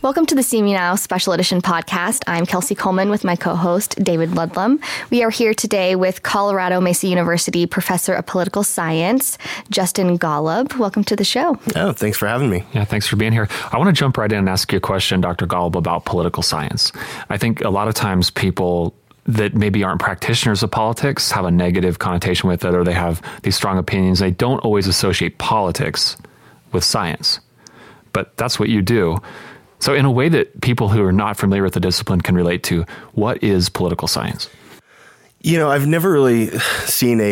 Welcome to the CMU Now Special Edition podcast. I'm Kelsey Coleman with my co host, David Ludlam. We are here today with Colorado Mesa University Professor of Political Science, Justin Gollob. Welcome to the show. Oh, thanks for having me. Yeah, thanks for being here. I want to jump right in and ask you a question, Dr. Gollob, about political science. I think a lot of times people that maybe aren't practitioners of politics have a negative connotation with it, or they have these strong opinions. They don't always associate politics with science, but that's what you do. So, in a way that people who are not familiar with the discipline can relate to, what is political science? You know, I've never really seen a,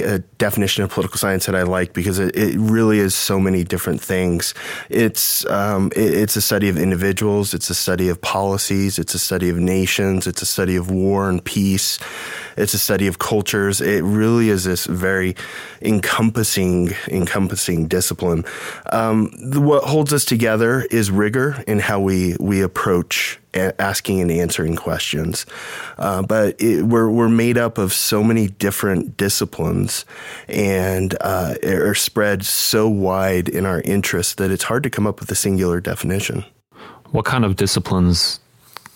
a, a, definition of political science that I like because it, it really is so many different things. It's um, it, it's a study of individuals, it's a study of policies, it's a study of nations, it's a study of war and peace, it's a study of cultures. It really is this very encompassing encompassing discipline. Um, what holds us together is rigor in how we we approach asking and answering questions. Uh, but it, we're we're made up of so many different disciplines, and uh, are spread so wide in our interests that it's hard to come up with a singular definition. What kind of disciplines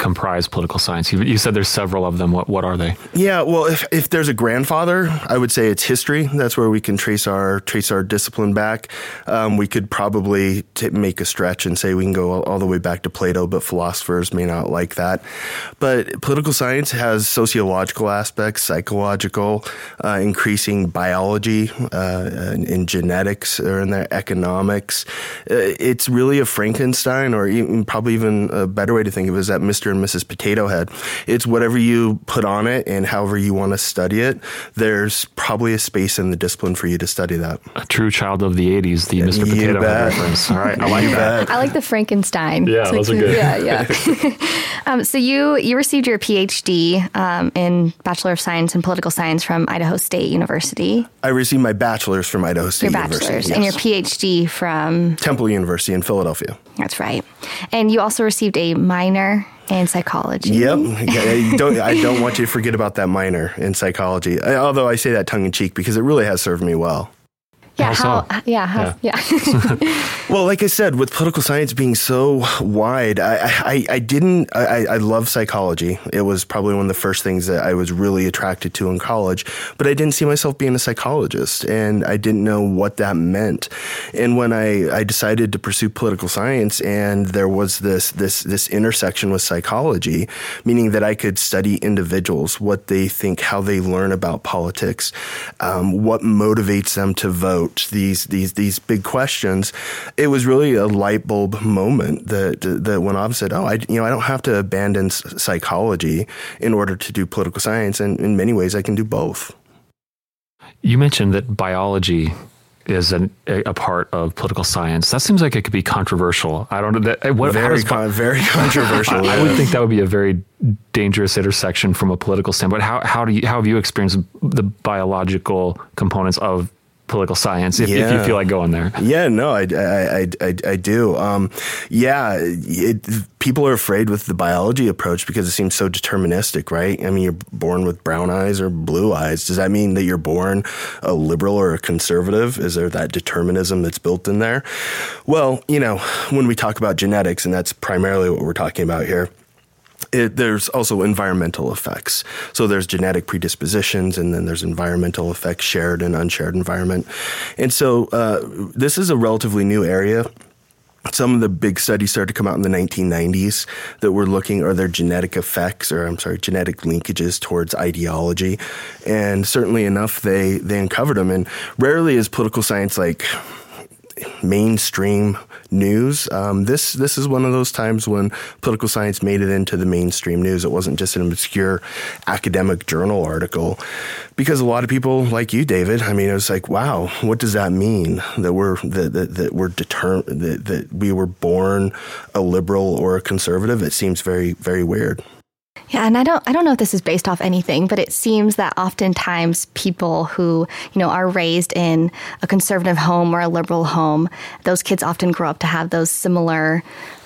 comprise political science? You, you, said there's several of them. What what are they? Yeah, well, if, if there's a grandfather, I would say it's history. That's where we can trace our trace our discipline back. Um, we could probably t- make a stretch and say we can go all, all, the way back to Plato, but philosophers may not like that. But political science has sociological aspects, psychological, uh, increasing biology, uh, in genetics, or in the economics. Uh, it's really a Frankenstein, or even, probably even a better way to think of it is that Mr. Mr. and Mrs. Potato Head. It's whatever you put on it and however you want to study it. There's probably a space in the discipline for you to study that. A true child of the 80s, the Mr. Potato. Head reference. All right, I like that. I like the Frankenstein. Yeah, those are good. Yeah, yeah. um, so you you received your PhD um, in Bachelor of Science in Political Science from Idaho State University. I received my bachelor's from Idaho State your University. Bachelor's yes. and your PhD from Temple University in Philadelphia. That's right. And you also received a minor in psychology. Yep. I don't, I don't want you to forget about that minor in psychology. Although I say that tongue in cheek because it really has served me well. Yeah, how, how yeah, how, yeah. yeah. well, like I said, with political science being so wide, I, I, I didn't, I, I love psychology. It was probably one of the first things that I was really attracted to in college, but I didn't see myself being a psychologist and I didn't know what that meant. And when I, I decided to pursue political science and there was this, this, this intersection with psychology, meaning that I could study individuals, what they think, how they learn about politics, um, what motivates them to vote these these these big questions, it was really a light bulb moment that that went off and said, "Oh, I you know I don't have to abandon psychology in order to do political science, and in many ways, I can do both." You mentioned that biology is an, a, part of political science. That seems like it could be controversial. I don't know that. Eh, what, very, con- very controversial. I, I, would think that would be a very dangerous intersection from a political standpoint. How how do you how have you experienced the biological components of political science if, yeah. if, you feel like going there. Yeah, no, I, I, I, I do. Um, yeah, it, people are afraid with the biology approach because it seems so deterministic, right? I mean, you're born with brown eyes or blue eyes. Does that mean that you're born a liberal or a conservative? Is there that determinism that's built in there? Well, you know, when we talk about genetics, and that's primarily what we're talking about here, it, there's also environmental effects. So there's genetic predispositions, and then there's environmental effects, shared and unshared environment. And so uh, this is a relatively new area. Some of the big studies started to come out in the 1990s that were looking are there genetic effects, or I'm sorry, genetic linkages towards ideology, and certainly enough, they they uncovered them. And rarely is political science like mainstream news. Um, this this is one of those times when political science made it into the mainstream news. It wasn't just an obscure academic journal article, because a lot of people like you, David. I mean, it was like, wow, what does that mean that we're that that, that we're determined that, that we were born a liberal or a conservative? It seems very very weird. Yeah, and I don't I don't know if this is based off anything, but it seems that oftentimes people who, you know, are raised in a conservative home or a liberal home, those kids often grow up to have those similar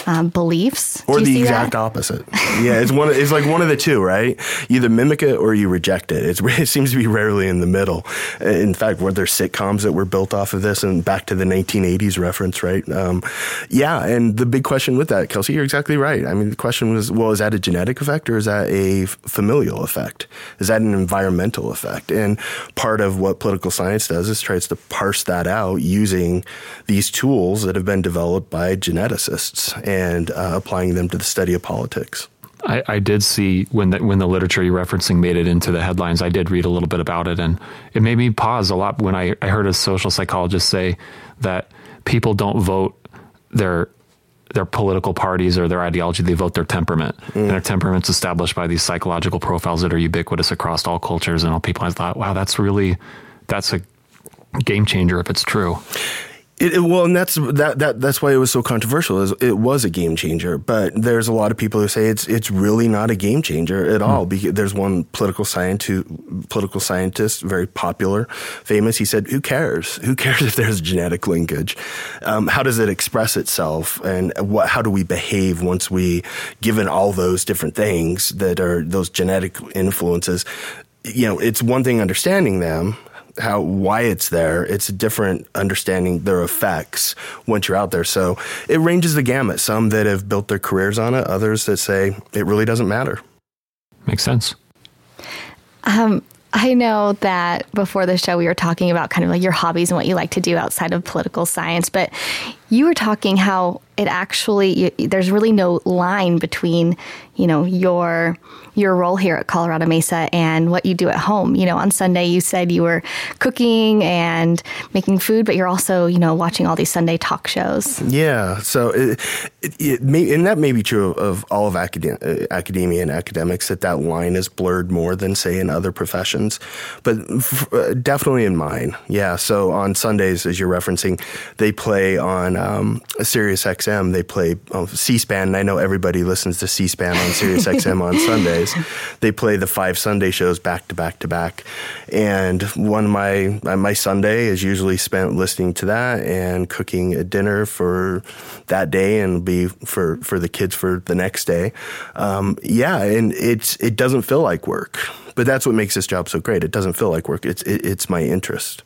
um, beliefs. Or the exact that? opposite. Yeah, it's one. It's like one of the two, right? You either mimic it or you reject it. It's, it seems to be rarely in the middle. In fact, were there sitcoms that were built off of this and back to the 1980s reference, right? Um, yeah, and the big question with that, Kelsey, you're exactly right. I mean, the question was, well, is that a genetic effect or is that a familial effect? Is that an environmental effect? And part of what political science does is tries to parse that out using these tools that have been developed by geneticists and uh, applying them to the study of politics. I, I, did see when the, when the literature you're referencing made it into the headlines. I did read a little bit about it, and it made me pause a lot when I, I heard a social psychologist say that people don't vote their their political parties or their ideology; they vote their temperament, mm. and their temperament's established by these psychological profiles that are ubiquitous across all cultures and all people. I thought, wow, that's really that's a game changer if it's true. It, it, well, and that's that, that that's why it was so controversial. Is it was a game changer, but there's a lot of people who say it's it's really not a game changer at all. Mm. There's one political scientist, who, political scientist, very popular, famous. He said, "Who cares? Who cares if there's genetic linkage? Um, how does it express itself, and what? How do we behave once we, given all those different things that are those genetic influences?" You know, it's one thing understanding them how why it's there. It's a different understanding their effects once you're out there. So it ranges the gamut. Some that have built their careers on it, others that say it really doesn't matter. Makes sense. Um, I know that before the show we were talking about kind of like your hobbies and what you like to do outside of political science, but you were talking how it actually there's really no line between you know your your role here at Colorado Mesa and what you do at home. You know, on Sunday you said you were cooking and making food, but you're also you know watching all these Sunday talk shows. Yeah, so it, it, it may, and that may be true of all of academia, uh, academia and academics that that line is blurred more than say in other professions, but f- uh, definitely in mine. Yeah, so on Sundays, as you're referencing, they play on um, Sirius XM. They play um, C-SPAN, and I know everybody listens to C-SPAN on Sirius XM on Sundays. They play the five Sunday shows back to back to back, and one of my my Sunday is usually spent listening to that and cooking a dinner for that day and be for for the kids for the next day. Um, yeah, and it's it doesn't feel like work, but that's what makes this job so great. It doesn't feel like work. It's it, it's my interest.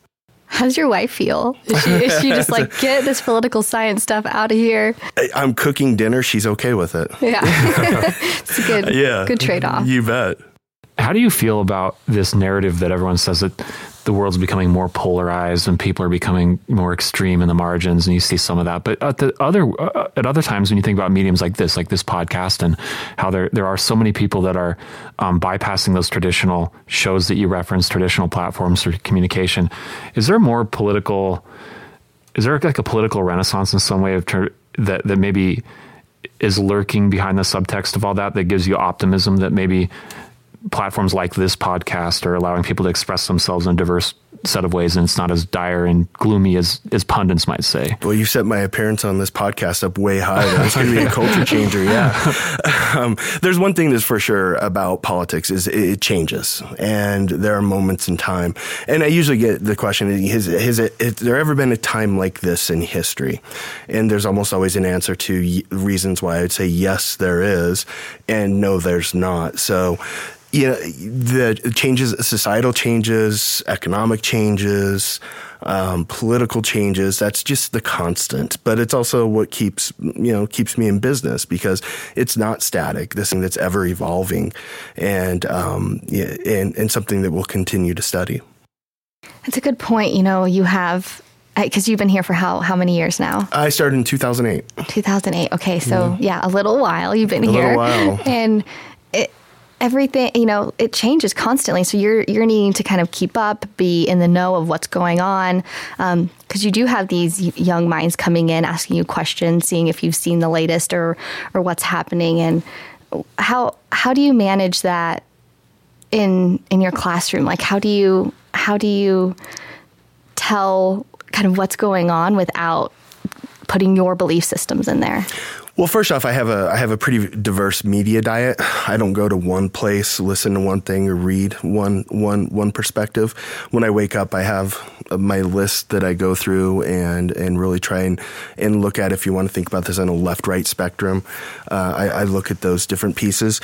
How does your wife feel? Is she, is she just like, get this political science stuff out of here? I'm cooking dinner. She's okay with it. Yeah. it's a good, yeah. good trade off. You bet. How do you feel about this narrative that everyone says that the world's becoming more polarized and people are becoming more extreme in the margins and you see some of that. But at the other uh, at other times when you think about mediums like this like this podcast and how there there are so many people that are um, bypassing those traditional shows that you reference traditional platforms for communication is there more political is there like a political renaissance in some way of ter- that that maybe is lurking behind the subtext of all that that gives you optimism that maybe platforms like this podcast are allowing people to express themselves in diverse set of ways and it's not as dire and gloomy as, as pundits might say. Well, you set my appearance on this podcast up way high. That's going to be a culture changer. Yeah. Um, there's one thing that's for sure about politics is it changes and there are moments in time. And I usually get the question, has, has, it, has there ever been a time like this in history? And there's almost always an answer to reasons why I'd say yes, there is and no, there's not. So you know, the changes, societal changes, economic changes, um, political changes. That's just the constant, but it's also what keeps you know keeps me in business because it's not static. This thing that's ever evolving, and um, and and something that we'll continue to study. That's a good point. You know, you have because you've been here for how how many years now? I started in 2008. 2008. Okay, so mm-hmm. yeah, a little while you've been a here. A little while. And everything you know it changes constantly. So you're you're needing to kind of keep up be in the know of what's going on because um, you do have these young minds coming in asking you questions seeing if you've seen the latest or or what's happening. And how how do you manage that in in your classroom? Like how do you how do you tell kind of what's going on without putting your belief systems in there Well, first off, I have a I have a pretty diverse media diet. I don't go to one place, listen to one thing, or read one one one perspective. When I wake up, I have my list that I go through and and really try and and look at. If you want to think about this on a left right spectrum, uh, I, I look at those different pieces.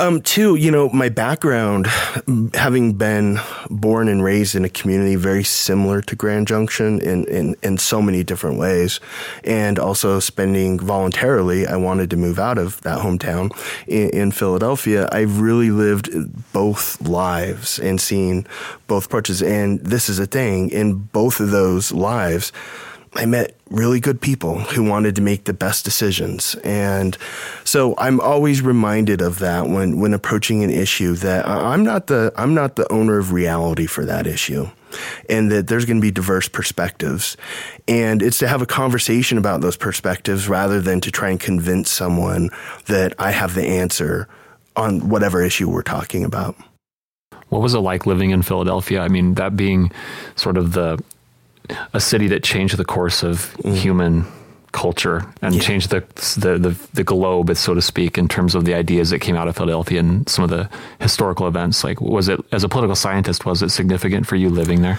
Um, two, you know, my background, having been born and raised in a community very similar to Grand Junction in, in, in so many different ways, and also spending voluntarily, I wanted to move out of that hometown in, in Philadelphia. I've really lived both lives and seen both approaches. And this is a thing in both of those lives. I met really good people who wanted to make the best decisions. And so I'm always reminded of that when, when approaching an issue that I'm not the, I'm not the owner of reality for that issue and that there's going to be diverse perspectives. And it's to have a conversation about those perspectives rather than to try and convince someone that I have the answer on whatever issue we're talking about. What was it like living in Philadelphia? I mean, that being sort of the a city that changed the course of mm. human culture and yeah. changed the, the, the the globe, so to speak, in terms of the ideas that came out of Philadelphia and some of the historical events. Like, was it as a political scientist, was it significant for you living there?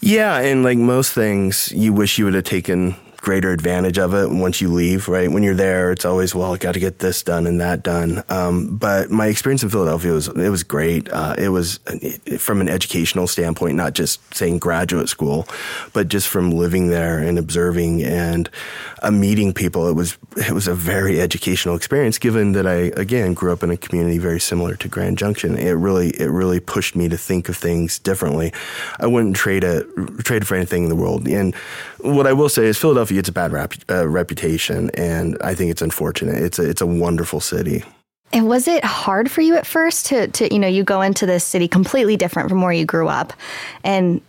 Yeah, and like most things, you wish you would have taken greater advantage of it once you leave, right? When you're there, it's always, well, I got to get this done and that done. Um, but my experience in Philadelphia was, it was great. Uh, it was from an educational standpoint, not just saying graduate school, but just from living there and observing and uh, meeting people. It was, it was a very educational experience given that I, again, grew up in a community very similar to Grand Junction. It really, it really pushed me to think of things differently. I wouldn't trade it, trade for anything in the world. And what I will say is Philadelphia gets a bad rap, uh, reputation, and I think it's unfortunate. It's a, it's a wonderful city. And was it hard for you at first to, to, you know, you go into this city completely different from where you grew up, and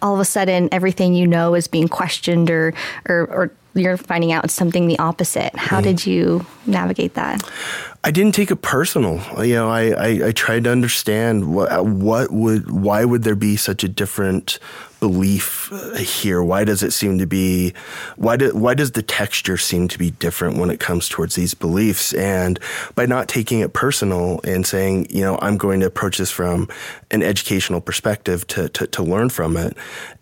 all of a sudden everything you know is being questioned or, or, or you're finding out something the opposite. How mm. did you navigate that? I didn't take it personal. You know, I, I, I tried to understand what what would why would there be such a different belief here? Why does it seem to be why do, why does the texture seem to be different when it comes towards these beliefs? And by not taking it personal and saying, you know, I'm going to approach this from an educational perspective to to, to learn from it,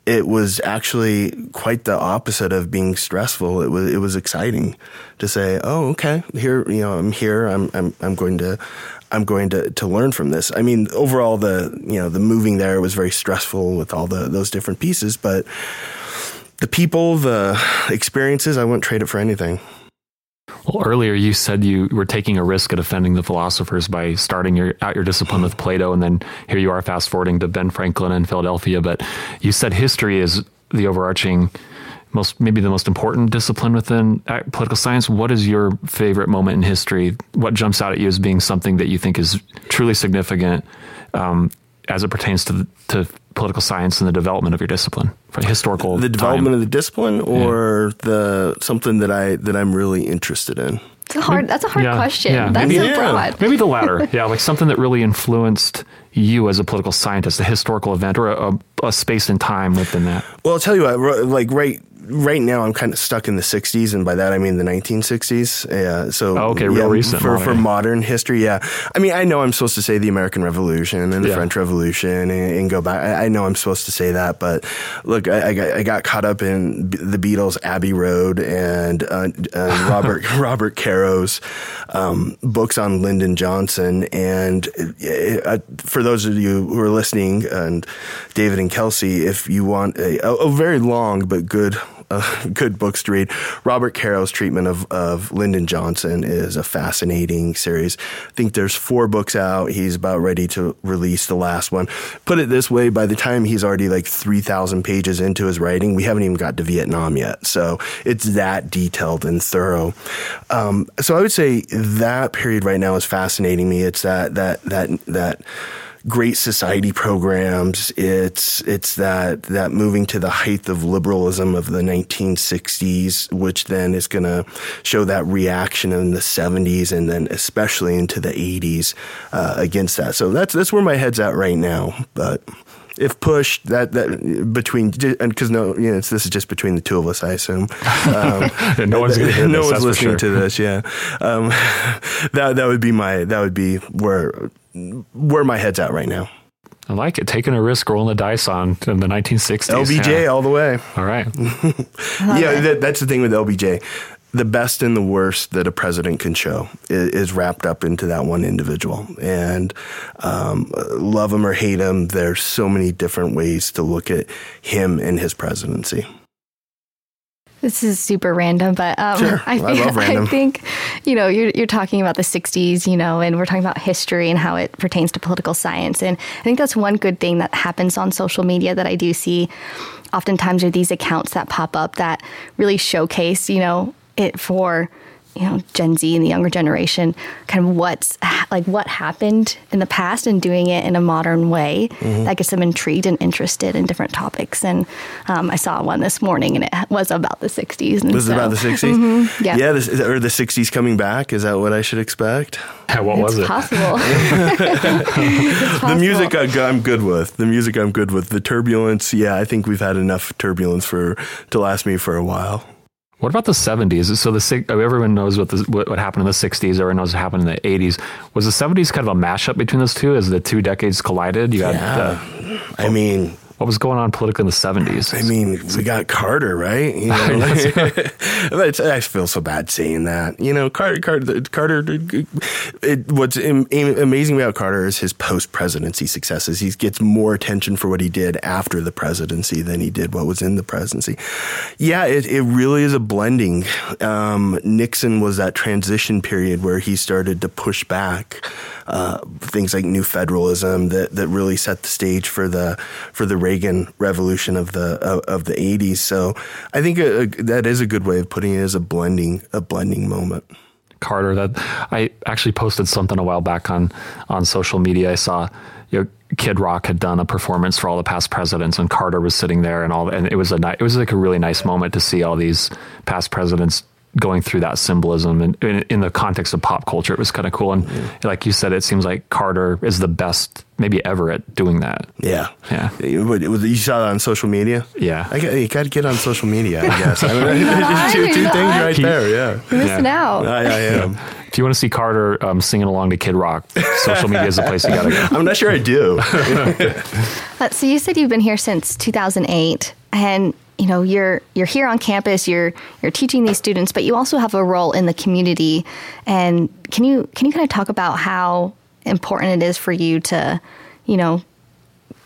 it was actually quite the opposite of being stressful. It was it was exciting to say, "Oh, okay, here, you know, I'm here. I'm I'm I'm going to I'm going to to learn from this." I mean, overall the, you know, the moving there was very stressful with all the those different pieces, but the people, the experiences, I wouldn't trade it for anything. Well, earlier you said you were taking a risk at offending the philosophers by starting your out your discipline with Plato, and then here you are fast forwarding to Ben Franklin in Philadelphia. But you said history is the overarching, most maybe the most important discipline within uh, political science. What is your favorite moment in history? What jumps out at you as being something that you think is truly significant um, as it pertains to to political science and the development of your discipline, for historical. The development time. of the discipline, or yeah. the something that I that I'm really interested in. It's a hard. That's a hard yeah, question. Yeah. That's maybe, so broad. Maybe the latter. yeah, like something that really influenced you as a political scientist, a historical event or a, a space and time within that. Well, I'll tell you what. Like right right now I'm kind of stuck in the 60s, and by that I mean the 1960s. Yeah, so oh, okay, yeah, real recent for modern. for modern history. Yeah, I mean I know I'm supposed to say the American Revolution and the yeah. French Revolution and, and go back. I, I, know I'm supposed to say that, but look, I, I, got, I got caught up in the Beatles' Abbey Road and uh, uh, Robert Robert Caro's um, books on Lyndon Johnson, and uh, for those of you who are listening, and David and Kelsey, if you want a, a very long but good good books to read. Robert Caro's treatment of, of Lyndon Johnson is a fascinating series. I think there's four books out. He's about ready to release the last one. Put it this way, by the time he's already like 3,000 pages into his writing, we haven't even got to Vietnam yet. So it's that detailed and thorough. Um, so I would say that period right now is fascinating me. It's that, that, that, that, great society programs. It's it's that that moving to the height of liberalism of the 1960s, which then is going to show that reaction in the 70s and then especially into the 80s uh, against that. So that's that's where my head's at right now. But if pushed that that between and because no, you know, this is just between the two of us, I assume. Um, no one's no one's listening sure. to this. Yeah, um, that that would be my that would be where where my head's at right now. I like it. Taking a risk, rolling the dice on in the 1960s. LBJ Yeah. all the way. All right. yeah, that, that's the thing with LBJ. The best and the worst that a president can show is, is wrapped up into that one individual. And um, love him or hate him, there's so many different ways to look at him and his presidency. This is super random, but um, Sure. I, I think, love random. I think, you know, you're, you're talking about the 60s, you know, and we're talking about history and how it pertains to political science. And I think that's one good thing that happens on social media that I do see. Oftentimes are these accounts that pop up that really showcase, you know, it for you know Gen Z and the younger generation, kind of what's like what happened in the past and doing it in a modern way Mm-hmm. that gets them intrigued and interested in different topics. And um, I saw one this morning, and it was about the '60s. And Was so, it about the 60s? yeah. Yeah, this, or the 60s coming back? Is that what I should expect? Yeah, what was it's it? possible. The music. I, I'm good with. The music I'm good with. The turbulence, yeah, I think we've had enough turbulence for to last me for a while. What about the 70s? So the everyone knows what, the, what what happened in the 60s. Everyone knows what happened in the 80s. Was the 70s kind of a mashup between those two as the two decades collided? You had uh, I mean, what was going on politically in the 70s? I mean, we got Carter, right? You know, I feel so bad saying that. You know, Carter, Carter, Carter. It, what's am- am- amazing about Carter is his post-presidency successes. He gets more attention for what he did after the presidency than he did what was in the presidency. Yeah, it, it really is a blending. Um, Nixon was that transition period where he started to push back uh, things like new federalism that, that really set the stage for the for the Reagan revolution of the of, of the 80s. So I think a, a, that is a good way of putting it as a blending a blending moment. Carter. That I actually posted something a while back on on social media. I saw you know, Kid Rock had done a performance for all the past presidents, and Carter was sitting there, and all. And it was a ni- it was like a really nice moment to see all these past presidents going through that symbolism and in, in the context of pop culture. It was kind of cool, and like you said, it seems like Carter is the best maybe ever at doing that. Yeah, Yeah. You, what, was- you saw that on social media. Yeah. I got, you got to get on social media. I guess. I mean, not. two, two things not. right there. Yeah, You're missing Yeah. out. I, I am. If you want to see Carter um, singing along to Kid Rock, social media is the place you got to go. I'm not sure I do. Uh, so you said you've been here since 2008, and you know you're you're here on campus. You're you're teaching these students, but you also have a role in the community. And can you can you kind of talk about how important it is for you to, you know,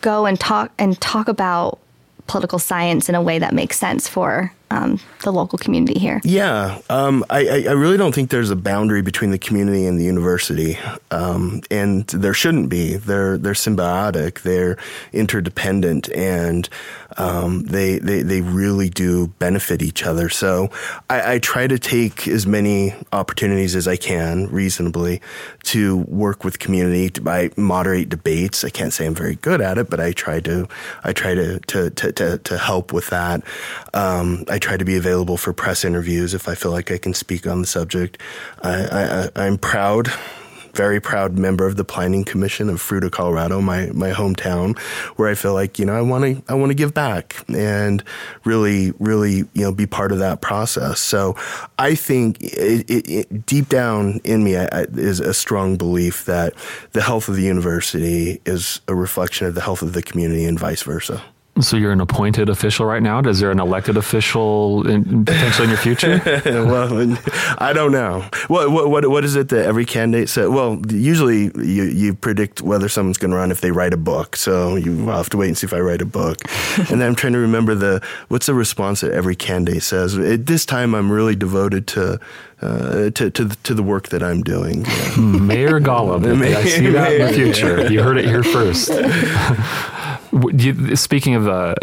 go and talk and talk about political science in a way that makes sense for um, the local community here? Yeah, um, I, I really don't think there's a boundary between the community and the university, um, and there shouldn't be. They're they're symbiotic, they're interdependent, and um, they, they they really do benefit each other. So I, I try to take as many opportunities as I can, reasonably, to work with community. I moderate debates. I can't say I'm very good at it, but I try to I try to to to, to, to help with that. I try to be available for press interviews if I feel like I can speak on the subject. I, I, I'm proud, very proud member of the Planning Commission of Fruita, Colorado, my my hometown, where I feel like you know I want to I want to give back and really really you know be part of that process. So I think it, it, it, deep down in me I, I, is a strong belief that the health of the university is a reflection of the health of the community and vice versa. So you're an appointed official right now. Is there an elected official in, potentially in your future? well, I don't know. What, what what what is it that every candidate said? Well, usually you you predict whether someone's going to run if they write a book. So you'll have to wait and see if I write a book. and then I'm trying to remember the what's the response that every candidate says. At this time, I'm really devoted to. Uh, to, to the- to the work that I'm doing. Yeah. Mayor Gollob. I see that in the future. You heard it here first. You- speaking of uh,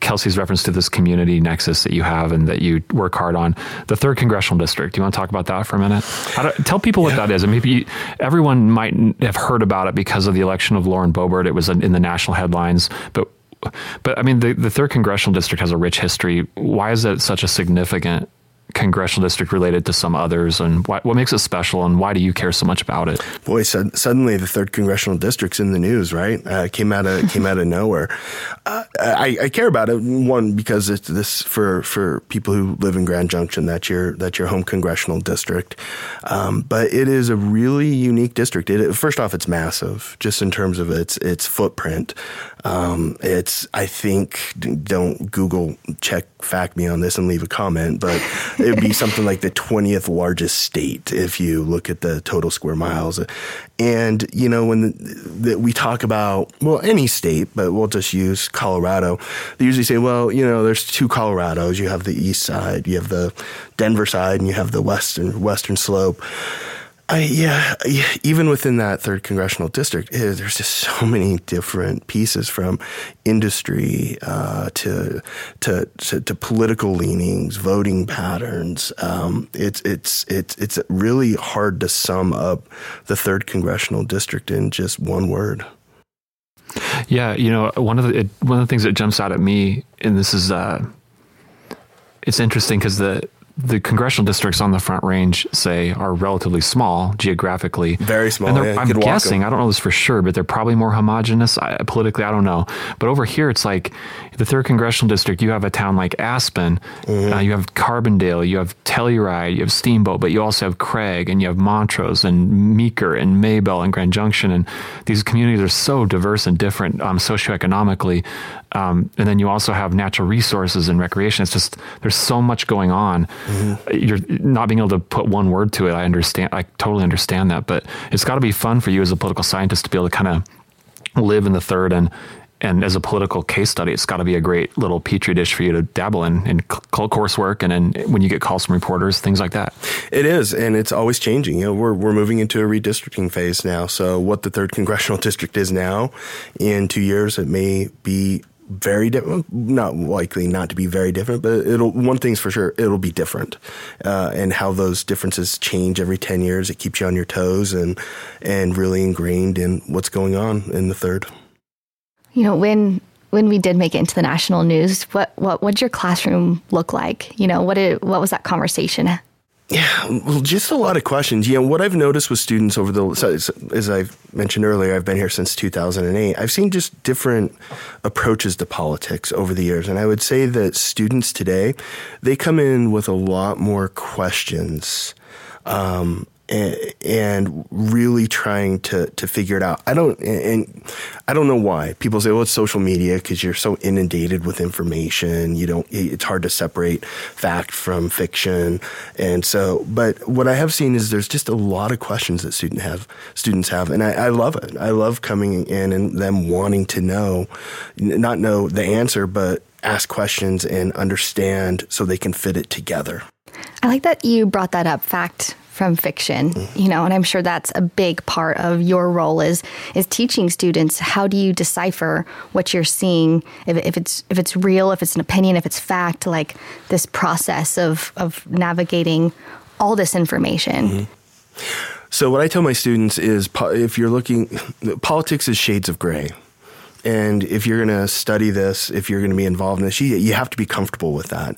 Kelsey's reference to this community nexus that you have and that you work hard on, the third congressional district. Do you want to talk about that for a minute? How do, tell people what that is. I mean, you, everyone might have heard about it because of the election of Lauren Boebert. It was in the national headlines, but. But I mean, the, the third congressional district has a rich history. Why is it such a significant congressional district related to some others, and why, what makes it special, and why do you care so much about it? Boy, so, suddenly the third congressional district's in the news, right? Uh, came out of came out of nowhere. Uh, I, I, care about it one because it's this for for people who live in Grand Junction. That's your that's your home congressional district, um, but it is a really unique district. It, first off, it's massive, just in terms of its its footprint. Um, it's I think don't Google check fact me on this and leave a comment, but it would be something like the 20th largest state if you look at the total square miles. And, you know, when the, the, we talk about, well, any state, but we'll just use Colorado, they usually say, well, you know, there's two Colorados. You have the east side, you have the Denver side, and you have the western, western slope. I, yeah, even within that third congressional district, eh, there's just so many different pieces from industry uh, to, to, to to political leanings, voting patterns. Um, it's it's it's it's really hard to sum up the third congressional district in just one word. Yeah, you know, one of the it, one of the things that jumps out at me, and this is uh, it's interesting because the the congressional districts on the Front Range, say, are relatively small geographically. Very small. And yeah, I'm guessing, I don't know this for sure, but they're probably more homogenous I, politically. I don't know. But over here, it's like the third congressional district. You have a town like Aspen, mm-hmm. uh, you have Carbondale, you have Telluride, you have Steamboat, but you also have Craig, and you have Montrose, and Meeker, and Maybell, and Grand Junction, and these communities are so diverse and different um, socioeconomically. Um, and then you also have natural resources and recreation. It's just there's so much going on. Mm-hmm. You're not being able to put one word to it. I understand. I totally understand that, but it's got to be fun for you as a political scientist to be able to kind of live in the third and and as a political case study, it's got to be a great little petri dish for you to dabble in in coursework and then when you get calls from reporters, things like that. It is, and it's always changing. You know, we're we're moving into a redistricting phase now. So what the third congressional district is now, in two years, it may be very different. Not likely not to be very different, but it'll. One thing's for sure, it'll be different, uh, and how those differences change every ten years. It keeps you on your toes and and really ingrained in what's going on in the third. You know when when we did make it into the national news, what what what did your classroom look like? You know what did, what was that conversation? Yeah, well, just a lot of questions. You know, what I've noticed with students over the, as I've mentioned earlier, I've been here since 2008. I've seen just different approaches to politics over the years. And I would say that students today, they come in with a lot more questions um, and, really trying to to figure it out. I don't and I don't know why people say, "Well, it's social media because you're so inundated with information. You don't. It's hard to separate fact from fiction." And so, but what I have seen is there's just a lot of questions that student have students have, and I, I love it. I love coming in and them wanting to know, not know the answer, but ask questions and understand so they can fit it together. I like that you brought that up. Fact from fiction you know and i'm sure that's a big part of your role is is teaching students how do you decipher what you're seeing if, if it's if it's real if it's an opinion if it's fact like this process of of navigating all this information mm-hmm. so what i tell my students is if you're looking politics is shades of gray and if you're going to study this, if you're going to be involved in this, you, you have to be comfortable with that.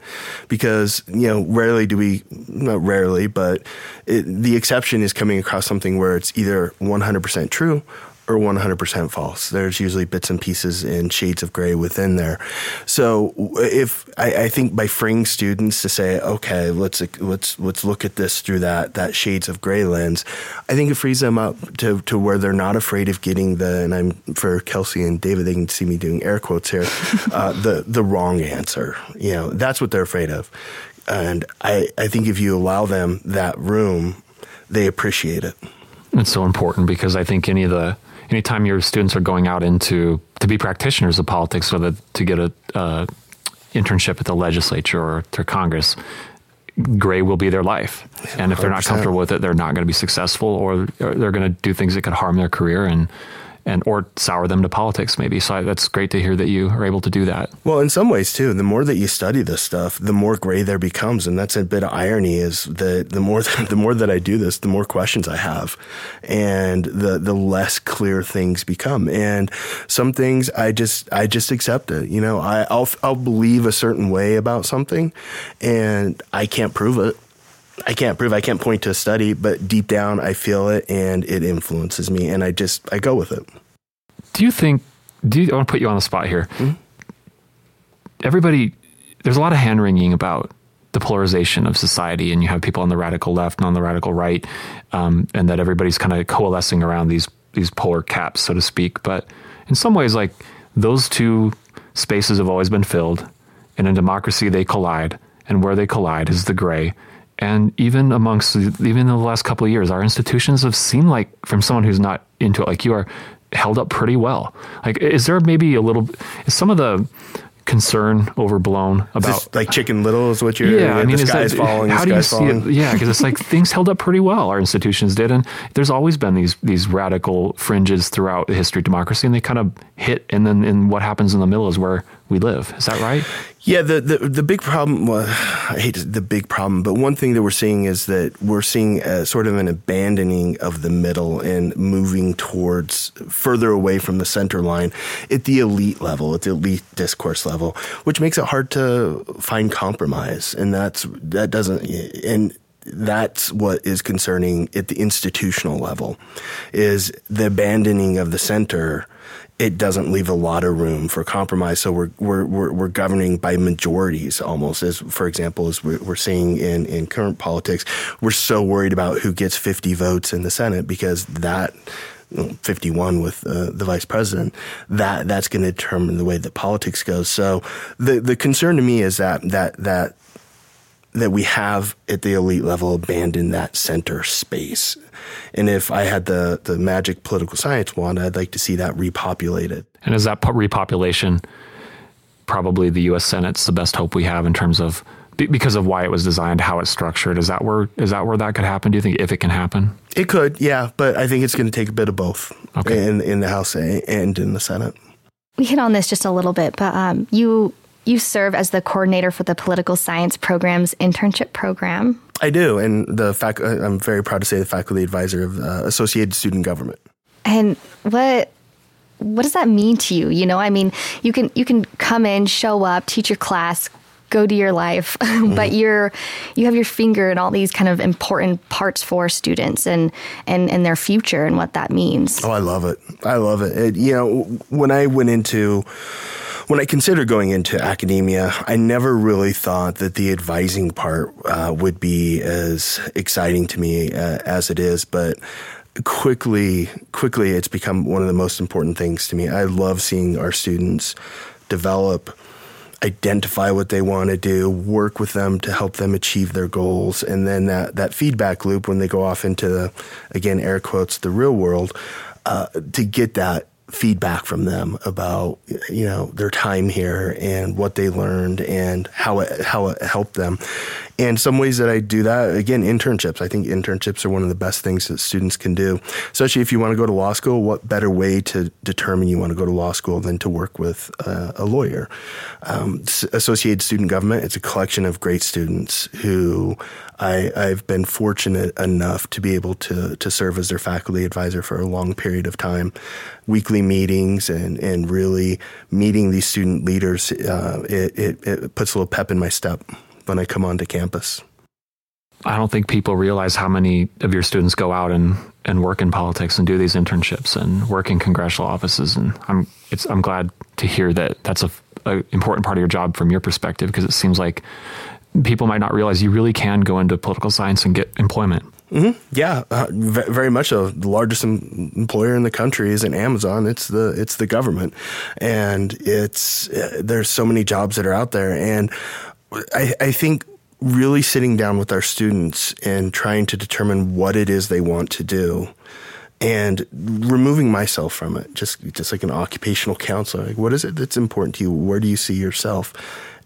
Because, you know, rarely do we, not rarely, but it, the exception is coming across something where it's either 100% true or 100% false. There's usually bits and pieces and shades of gray within there. So if I, I, think by freeing students to say, okay, let's let's let's look at this through that that shades of gray lens, I think it frees them up to, to where they're not afraid of getting the and I'm for Kelsey and David, they can see me doing air quotes here, uh, the the wrong answer. You know, that's what they're afraid of. And I, I think if you allow them that room, they appreciate it. It's so important because I think any of the anytime your students are going out into to be practitioners of politics, whether to get a uh, internship at the legislature or to Congress, gray will be their life. And if they're not comfortable with it, they're not going to be successful, or they're going to do things that could harm their career. And and or sour them to politics maybe. So I, that's great to hear that you are able to do that. Well, in some ways too, the more that you study this stuff, the more gray there becomes, and that's a bit of irony. Is that the more the more that I do this, the more questions I have, and the the less clear things become. And some things I just I just accept it. You know, I, I'll I'll believe a certain way about something, and I can't prove it. I can't prove, I can't point to a study, but deep down I feel it and it influences me and I just, I go with it. Do you think, do you, I want to put you on the spot here. Mm-hmm. Everybody, there's a lot of hand wringing about the polarization of society and you have people on the radical left and on the radical right, um, and that everybody's kind of coalescing around these, these polar caps, so to speak. But in some ways, like those two spaces have always been filled. And in democracy, they collide, and where they collide is the gray and even amongst even in the last couple of years, our institutions have seemed like, from someone who's not into it like you are, held up pretty well. Like, is there maybe a little? Is some of the concern overblown about like Chicken Little is what you're. Yeah, I mean, the sky's that, falling. How do you see falling. it? Yeah, because it's like things held up pretty well. Our institutions did, and there's always been these these radical fringes throughout the history of democracy, and they kind of hit, and then in what happens in the middle is where we live. Is that right? Yeah, the, the, the big problem, well, I hate the big problem, but one thing that we're seeing is that we're seeing a, sort of an abandoning of the middle and moving towards further away from the center line at the elite level, at the elite discourse level, which makes it hard to find compromise. And that's, that doesn't, and that's what is concerning at the institutional level is the abandoning of the center it doesn't leave a lot of room for compromise. So we're we're we're, we're governing by majorities almost. As for example, as we're, seeing in in current politics, we're so worried about who gets 50 votes in the Senate because that. 51 with uh, the vice president that that's going to determine the way that politics goes so the the concern to me is that that that that we have at the elite level abandoned that center space. And if I had the, the magic political science wand, I'd like to see that repopulated. And is that repopulation probably the U.S. Senate's the best hope we have in terms of because of why it was designed, how it's structured? Is that where is that where that could happen? Do you think if it can happen? It could, yeah, but I think it's going to take a bit of both okay. in in the House and in the Senate. We hit on this just a little bit, but um, you you serve as the coordinator for the political science program's internship program. I do, and the fac- uh, I'm very proud to say the faculty advisor of uh, Associated Student Government. And what what does that mean to you? You know, I mean, you can you can come in, show up, teach your class, go to your life, mm-hmm. but you're you have your finger in all these kind of important parts for students and and and their future and what that means. Oh, I love it. I love it. it you know, when I went into when I considered going into academia, I never really thought that the advising part uh, would be as exciting to me uh, as it is, but quickly, quickly, it's become one of the most important things to me. I love seeing our students develop identify what they want to do, work with them to help them achieve their goals, and then that, that feedback loop when they go off into the, again, air quotes, the real world, uh, to get that feedback from them about you know their time here and what they learned and how it how it helped them and some ways that I do that, again, internships. I think internships are one of the best things that students can do, especially if you want to go to law school. What better way to determine you want to go to law school than to work with uh, a lawyer? Um, Associated Student Government, it's a collection of great students who I, have been fortunate enough to be able to, to serve as their faculty advisor for a long period of time. Weekly meetings and, and really meeting these student leaders, uh, it, it, it puts a little pep in my step when I come onto campus. I don't think people realize how many of your students go out and, and work in politics and do these internships and work in congressional offices. And I'm I'm glad to hear that that's a, a important part of your job from your perspective because it seems like people might not realize you really can go into political science and get employment. Mm-hmm. Yeah, uh, v- very much so. The largest em- employer in the country isn't Amazon; it's the it's the government, and it's uh, there's so many jobs that are out there, and I, I think really sitting down with our students and trying to determine what it is they want to do and removing myself from it just just like an occupational counselor like what is it that's important to you where do you see yourself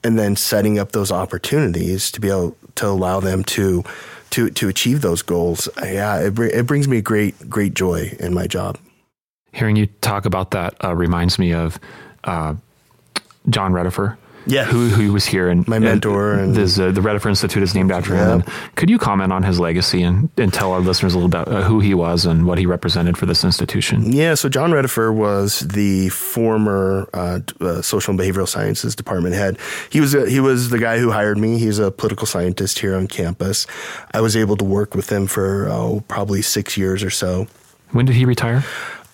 and then setting up those opportunities to be able to allow them to to to achieve those goals yeah it, it brings me great great joy in my job Hearing you talk about that uh, reminds me of uh, John Redifer. Yeah. who, who was here and My mentor and- this, uh, the Redifer Institute is named after him. And could you comment on his legacy and, and tell our listeners a little about uh, who he was and what he represented for this institution? Yeah, so John Redifer was the former uh, uh, social and behavioral sciences department head. He was a, he was the guy who hired me. He's a political scientist here on campus. I was able to work with him for oh, probably six years or so. When did he retire?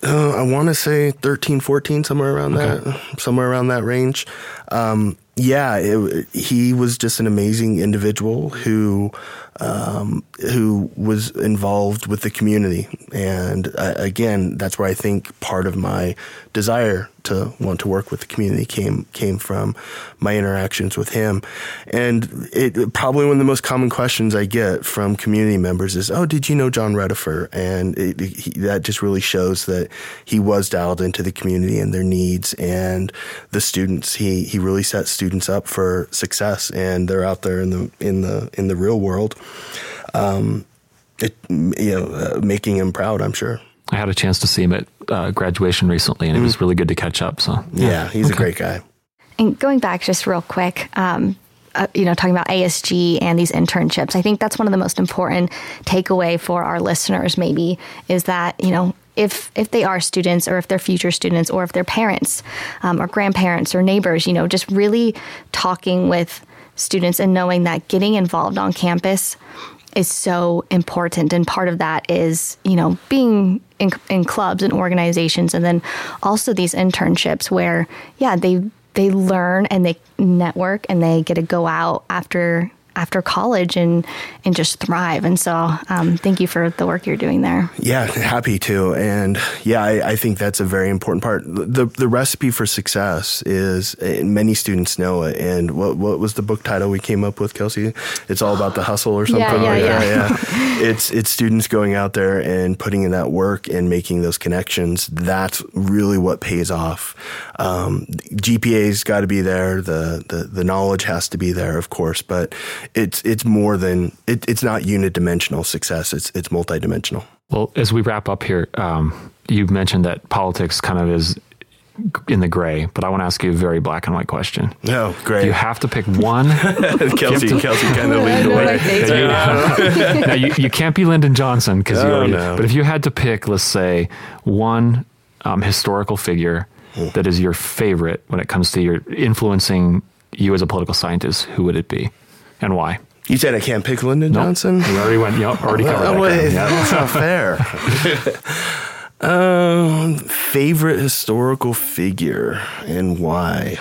Uh, I want to say 13, 14, somewhere around that, somewhere around that range. Um, yeah, it, he was just an amazing individual who um, who was involved with the community, and uh, again, that's where I think part of my desire to want to work with the community came came from my interactions with him, and it probably one of the most common questions I get from community members is, "Oh, did you know John Redifer?" And it, he, that just really shows that he was dialed into the community and their needs and the students. He he really set students up for success, and they're out there in the in the in the real world. Um, it, you know, uh, making him proud. I'm sure. I had a chance to see him at uh, graduation recently, and it was really good to catch up. So Yeah, he's a great guy. And going back just real quick, um, uh, you know, talking about ASG and these internships, I think that's one of the most important takeaway for our listeners. Maybe is that you know if if they are students or if they're future students or if they're parents um, or grandparents or neighbors, you know, just really talking with students and knowing that getting involved on campus is so important. And part of that is you know being in, in clubs and organizations and then also these internships where yeah they they learn and they network and they get to go out after after college and and just thrive and so um, thank you for the work you're doing there Yeah, happy to. And yeah, I, I think that's a very important part. The the recipe for success is, many students know it. And what what was the book title we came up with, Kelsey? It's all about the hustle or something Yeah, yeah, yeah. Yeah, it's it's students going out there and putting in that work and making those connections. That's really what pays off. Um, GPA's got to be there. The, the the knowledge has to be there, of course. But it's it's more than it, it's not unidimensional success. It's it's multidimensional. Well, as we wrap up here, um, you mentioned that politics kind of is in the gray, but I want to ask you a very black and white question. Oh, great. You have to pick one. Kelsey, Kelsey kind of leaned know, away. like they now, you, you can't be Lyndon Johnson because you Oh, already. no. But if you had to pick, let's say, one um, historical figure Hmm. that is your favorite when it comes to your influencing you as a political scientist, who would it be, and why? You said I can't pick Lyndon Nope. Johnson? We already went. Yep, already covered that. Wait, ground. Yep. that's not fair. um, favorite historical figure and why?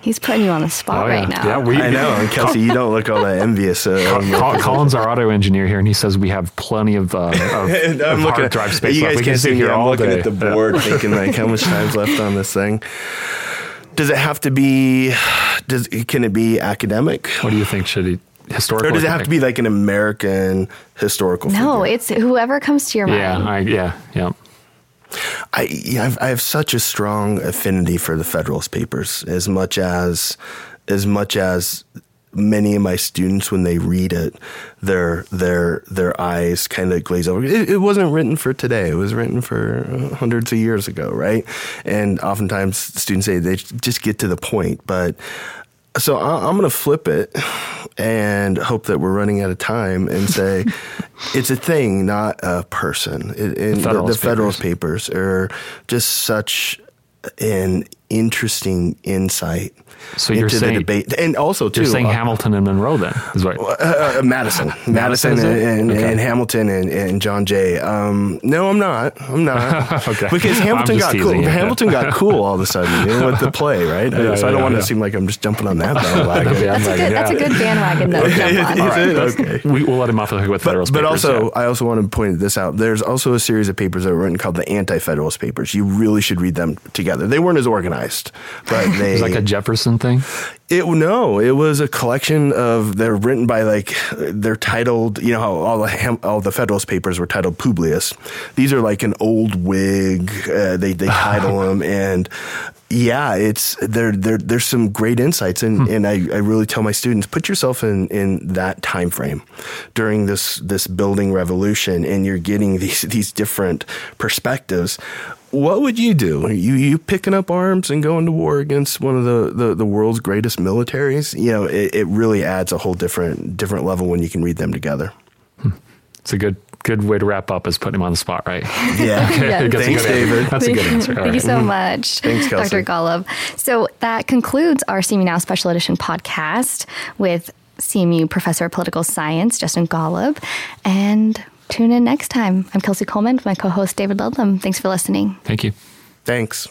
he's putting you on the spot Oh, yeah. right now Yeah, we, I know, and Kelsey, you don't look all that envious. Uh, Col- on your Col- position. Colin's our auto engineer here, and he says we have plenty of, uh, of, And I'm looking hard at drive space You guys We can can't sit see me. here I'm all looking day. at the board, thinking like, how much time's left on this thing? Does it have to be? Does can it be academic, What do you think? Should he historical? or does it have to be like an American historical? no figure? it's whoever comes to your Yeah, mind I, yeah, yeah. I, yeah, I've, I have such a strong affinity for the Federalist Papers, as much as, as much as many of my students, when they read it, their their their eyes kind of glaze over. It, it wasn't written for today; it was written for uh, hundreds of years ago, right? And oftentimes, students say they just get to the point, but. So I- I'm going to flip it and hope that we're running out of time and say it's a thing, not a person. It, and the, the Federalist Federalist Papers are just such an interesting insight So you're into saying- the debate, and also too You're saying uh, Hamilton and Monroe, then is right. uh, uh, Madison, Madison, is and, and, Okay. and Hamilton and, and John Jay. Um, no, I'm not. I'm not. Okay. Because Hamilton got cool. you. Hamilton got cool all of a sudden you know, with the play, right? Yeah, so I don't want yeah. to seem like I'm just jumping on that bandwagon. Yeah. that's a good that's a good bandwagon though to. Is it? Okay. We, we'll let him off the hook with But, Federalist but Papers, also, yeah. I also want to point this out. There's also a series of papers that were written called the Anti-Federalist Papers. You really should read them together. They weren't as organized, but they it's like a Jefferson thing. It no, it was a collection of they're written by like they're titled. You know how all the Ham, all the Federalist Papers were titled Publius. These are like an old Whig. Uh, they they title them and. yeah, it's there. There, there's some great insights, and, hmm. and I, I really tell my students put yourself in in that time frame during this this building revolution, and you're getting these these different perspectives. What would you do? Are you you picking up arms and going to war against one of the, the, the world's greatest militaries? You know, it, it really adds a whole different different level when you can read them together. Hmm. It's a good good way to wrap up is putting him on the spot, right? Yeah. okay. yeah. Thanks, David. That's a good answer. Thank right. you so much, Thanks, Dr. Gollob. So that concludes our CMU Now Special Edition podcast with CMU Professor of Political Science, Justin Gollob. And tune in next time. I'm Kelsey Coleman, with my co host, David Ludlam. Thanks for listening. Thank you. Thanks.